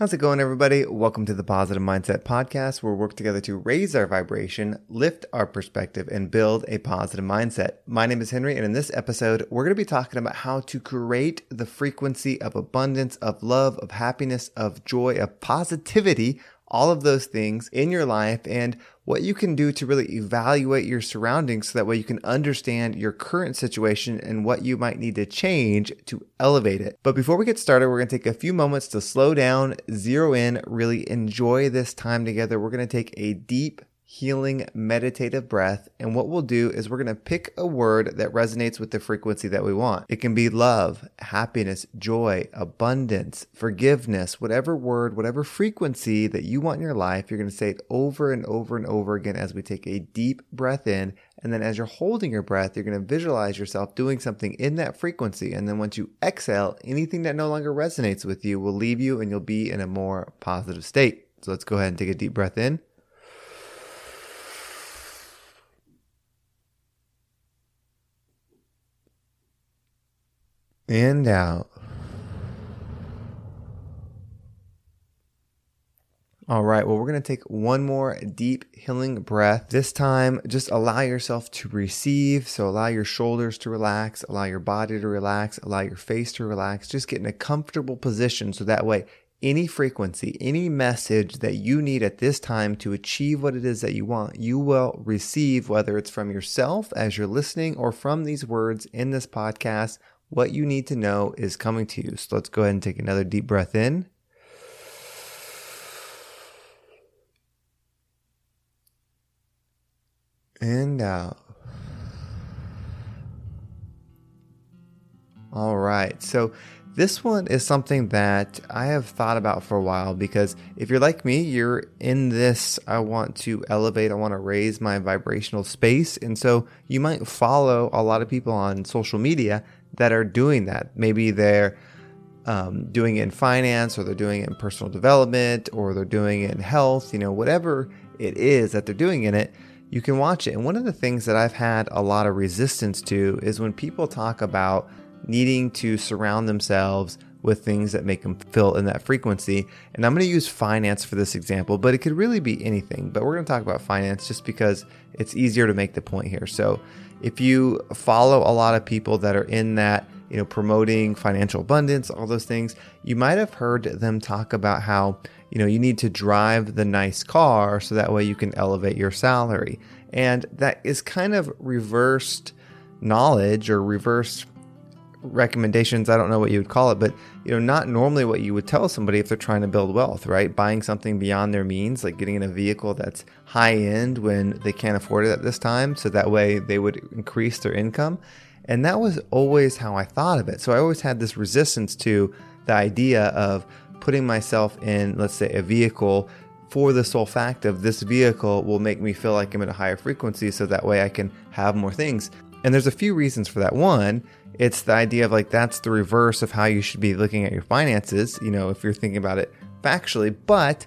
How's it going, everybody? Welcome to the Positive Mindset Podcast, where we work together to raise our vibration, lift our perspective, and build a positive mindset. My name is Henry, and in this episode, we're going to be talking about how to create the frequency of abundance, of love, of happiness, of joy, of positivity all of those things in your life and what you can do to really evaluate your surroundings so that way you can understand your current situation and what you might need to change to elevate it. But before we get started, we're going to take a few moments to slow down, zero in, really enjoy this time together. We're going to take a deep healing meditative breath. And what we'll do is we're going to pick a word that resonates with the frequency that we want. It can be love, happiness, joy, abundance, forgiveness, whatever word, whatever frequency that you want in your life. You're going to say it over and over and over again as we take a deep breath in. And then as you're holding your breath, you're going to visualize yourself doing something in that frequency. And then once you exhale, anything that no longer resonates with you will leave you and you'll be in a more positive state. So let's go ahead and take a deep breath in. And out. All right, well, we're going to take one more deep healing breath. This time, just allow yourself to receive. So, allow your shoulders to relax, allow your body to relax, allow your face to relax. Just get in a comfortable position so that way, any frequency, any message that you need at this time to achieve what it is that you want, you will receive, whether it's from yourself as you're listening or from these words in this podcast what you need to know is coming to you. So let's go ahead and take another deep breath in. And out. All right. So this one is something that I have thought about for a while because if you're like me, you're in this, I want to elevate, I want to raise my vibrational space. And so you might follow a lot of people on social media that are doing that. Maybe they're um, doing it in finance, or they're doing it in personal development, or they're doing it in health, you know, whatever it is that they're doing in it, you can watch it. And one of the things that I've had a lot of resistance to is when people talk about needing to surround themselves with things that make them feel in that frequency. And I'm going to use finance for this example, but it could really be anything. But we're going to talk about finance just because it's easier to make the point here. So if you follow a lot of people that are in that, you know, promoting financial abundance, all those things, you might have heard them talk about how, you know, you need to drive the nice car so that way you can elevate your salary. And that is kind of reversed knowledge or reversed recommendations. I don't know what you would call it, but you know, not normally what you would tell somebody if they're trying to build wealth, right? Buying something beyond their means, like getting in a vehicle that's high end when they can't afford it at this time, so that way they would increase their income. And that was always how I thought of it. So I always had this resistance to the idea of putting myself in, let's say, a vehicle for the sole fact of this vehicle will make me feel like I'm at a higher frequency so that way I can have more things. And there's a few reasons for that. One, it's the idea of like that's the reverse of how you should be looking at your finances, you know, if you're thinking about it factually. But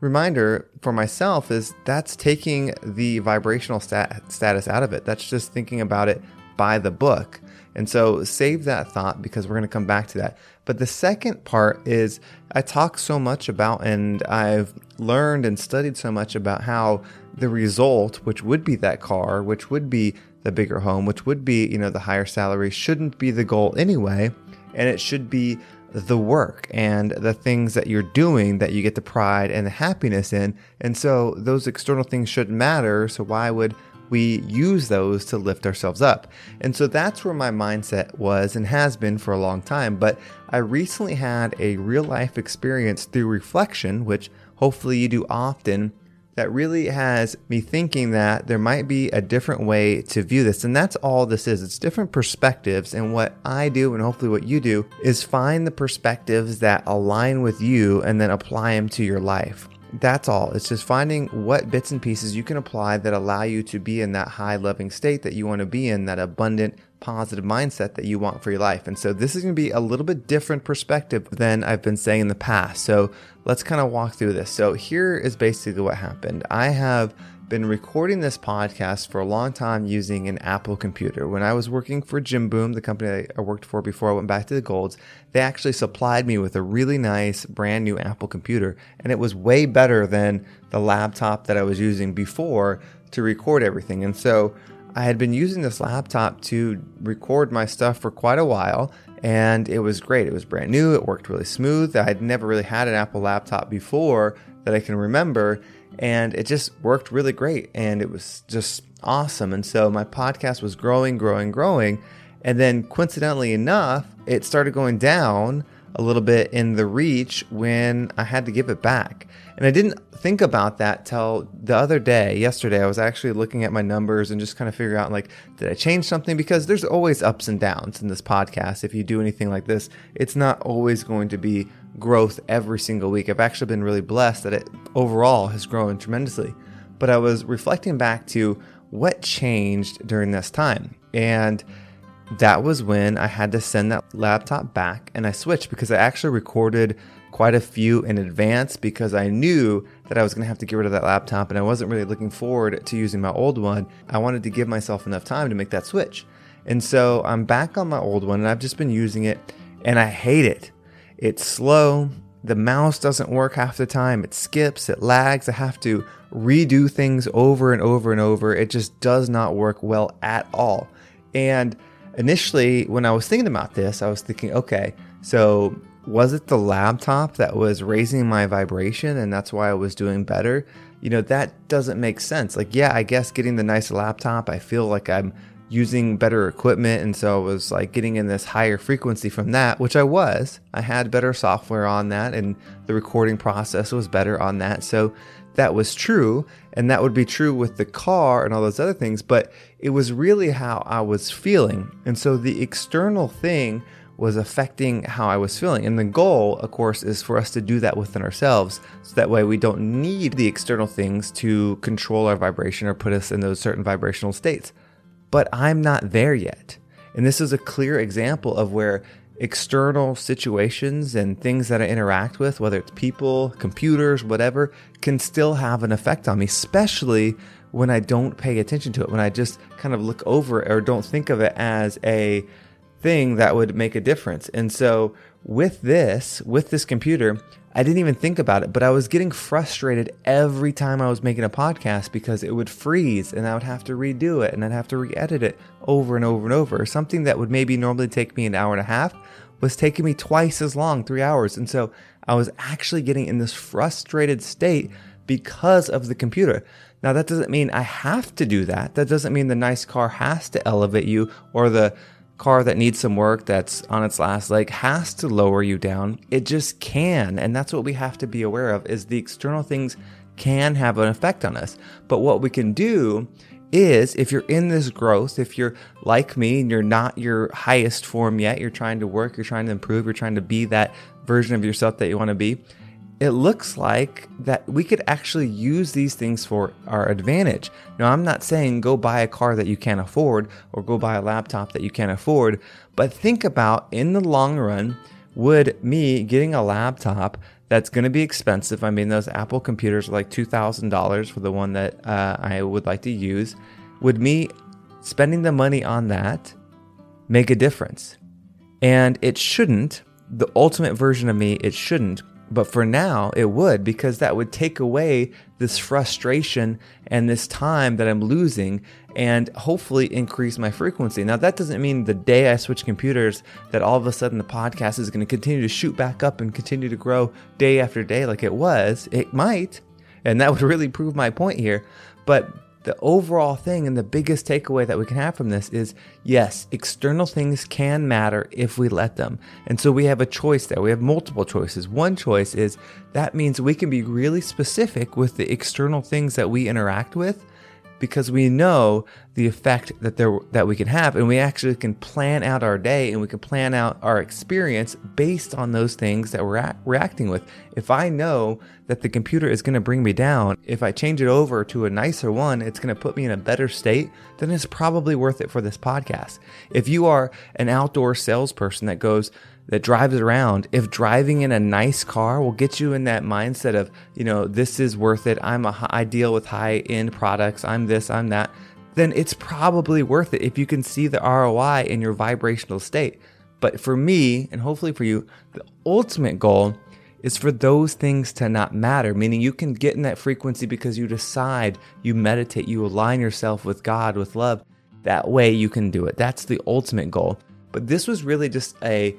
reminder for myself is that's taking the vibrational stat- status out of it. That's just thinking about it by the book. And so save that thought because we're going to come back to that. But the second part is I talk so much about and I've learned and studied so much about how the result, which would be that car, which would be the bigger home, which would be, you know, the higher salary, shouldn't be the goal anyway. And it should be the work and the things that you're doing that you get the pride and the happiness in. And so those external things shouldn't matter. So why would we use those to lift ourselves up? And so that's where my mindset was and has been for a long time. But I recently had a real life experience through reflection, which hopefully you do often that really has me thinking that there might be a different way to view this. And that's all this is. It's different perspectives. And what I do, and hopefully what you do, is find the perspectives that align with you and then apply them to your life. That's all. It's just finding what bits and pieces you can apply that allow you to be in that high loving state that you want to be in, that abundant, positive mindset that you want for your life. And so this is going to be a little bit different perspective than I've been saying in the past. So let's kind of walk through this. So here is basically what happened. I have been recording this podcast for a long time using an Apple computer. When I was working for Jim Boom, the company I worked for before I went back to the Golds, they actually supplied me with a really nice brand new Apple computer, and it was way better than the laptop that I was using before to record everything. And so I had been using this laptop to record my stuff for quite a while, and it was great. It was brand new, it worked really smooth. I had never really had an Apple laptop before that I can remember and it just worked really great and it was just awesome and so my podcast was growing growing growing and then coincidentally enough it started going down a little bit in the reach when I had to give it back. And I didn't think about that till the other day, yesterday. I was actually looking at my numbers and just kind of figure out like, did I change something? Because there's always ups and downs in this podcast. If you do anything like this, it's not always going to be growth every single week. I've actually been really blessed that it overall has grown tremendously. But I was reflecting back to what changed during this time. And that was when I had to send that laptop back and I switched because I actually recorded quite a few in advance because I knew that I was going to have to get rid of that laptop and I wasn't really looking forward to using my old one. I wanted to give myself enough time to make that switch. And so I'm back on my old one and I've just been using it and I hate it. It's slow. The mouse doesn't work half the time. It skips, it lags. I have to redo things over and over and over. It just does not work well at all. And initially, when I was thinking about this, I was thinking, okay, so was it the laptop that was raising my vibration and that's why I was doing better? You know, that doesn't make sense. Like, yeah, I guess getting the nice laptop, I feel like I'm using better equipment. And so I was like getting in this higher frequency from that, which I was. I had better software on that, and the recording process was better on that. So that was true. And that would be true with the car and all those other things. But it was really how I was feeling. And so the external thing was affecting how I was feeling. And the goal, of course, is for us to do that within ourselves. So that way we don't need the external things to control our vibration or put us in those certain vibrational states but I'm not there yet. And this is a clear example of where external situations and things that I interact with, whether it's people, computers, whatever, can still have an effect on me, especially when I don't pay attention to it, when I just kind of look over or don't think of it as a thing that would make a difference. And so with this, with this computer, I didn't even think about it, but I was getting frustrated every time I was making a podcast because it would freeze and I would have to redo it and I'd have to re edit it over and over and over. Something that would maybe normally take me an hour and a half was taking me twice as long, three hours. And so I was actually getting in this frustrated state because of the computer. Now, that doesn't mean I have to do that. That doesn't mean the nice car has to elevate you or the car that needs some work that's on its last leg has to lower you down. It just can. And that's what we have to be aware of is the external things can have an effect on us. But what we can do is if you're in this growth, if you're like me and you're not your highest form yet, you're trying to work, you're trying to improve, you're trying to be that version of yourself that you want to be, it looks like that we could actually use these things for our advantage. Now, I'm not saying go buy a car that you can't afford or go buy a laptop that you can't afford, but think about in the long run, would me getting a laptop that's going to be expensive? I mean, those Apple computers are like $2,000 for the one that uh, I would like to use. Would me spending the money on that make a difference? And it shouldn't. The ultimate version of me, it shouldn't but for now, it would because that would take away this frustration and this time that I'm losing and hopefully increase my frequency. Now, that doesn't mean the day I switch computers that all of a sudden the podcast is going to continue to shoot back up and continue to grow day after day like it was. It might, and that would really prove my point here. But the overall thing and the biggest takeaway that we can have from this is yes, external things can matter if we let them. And so we have a choice there. We have multiple choices. One choice is that means we can be really specific with the external things that we interact with because we know the effect that there that we can have and we actually can plan out our day and we can plan out our experience based on those things that we're at, reacting with. If I know that the computer is going to bring me down, if I change it over to a nicer one, it's going to put me in a better state, then it's probably worth it for this podcast. If you are an outdoor salesperson that goes that drives around, if driving in a nice car will get you in that mindset of, you know, this is worth it. I'm a, I deal with high end products. I'm this, I'm that. Then it's probably worth it if you can see the ROI in your vibrational state. But for me, and hopefully for you, the ultimate goal is for those things to not matter, meaning you can get in that frequency because you decide, you meditate, you align yourself with God, with love. That way you can do it. That's the ultimate goal. But this was really just a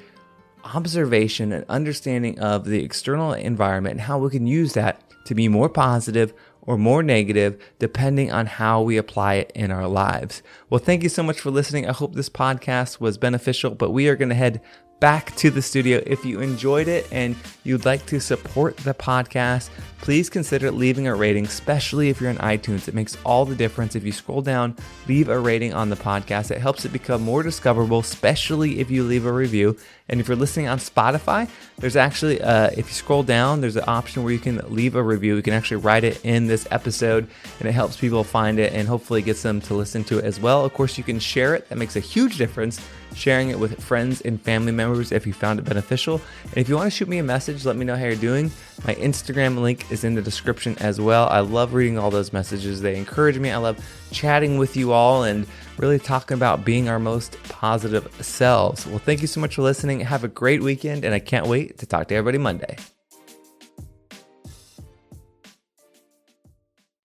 observation and understanding of the external environment and how we can use that to be more positive or more negative depending on how we apply it in our lives. Well, thank you so much for listening. I hope this podcast was beneficial, but we are going to head back to the studio. If you enjoyed it and you'd like to support the podcast, please consider leaving a rating, especially if you're in iTunes. It makes all the difference. If you scroll down, leave a rating on the podcast. It helps it become more discoverable, especially if you leave a review. And if you're listening on Spotify, there's actually, uh, if you scroll down, there's an option where you can leave a review. You can actually write it in this episode, and it helps people find it and hopefully gets them to listen to it as well. Of course, you can share it, that makes a huge difference sharing it with friends and family members if you found it beneficial. And if you want to shoot me a message, let me know how you're doing. My Instagram link is in the description as well. I love reading all those messages, they encourage me. I love chatting with you all and really talking about being our most positive selves. Well, thank you so much for listening. Have a great weekend, and I can't wait to talk to everybody Monday.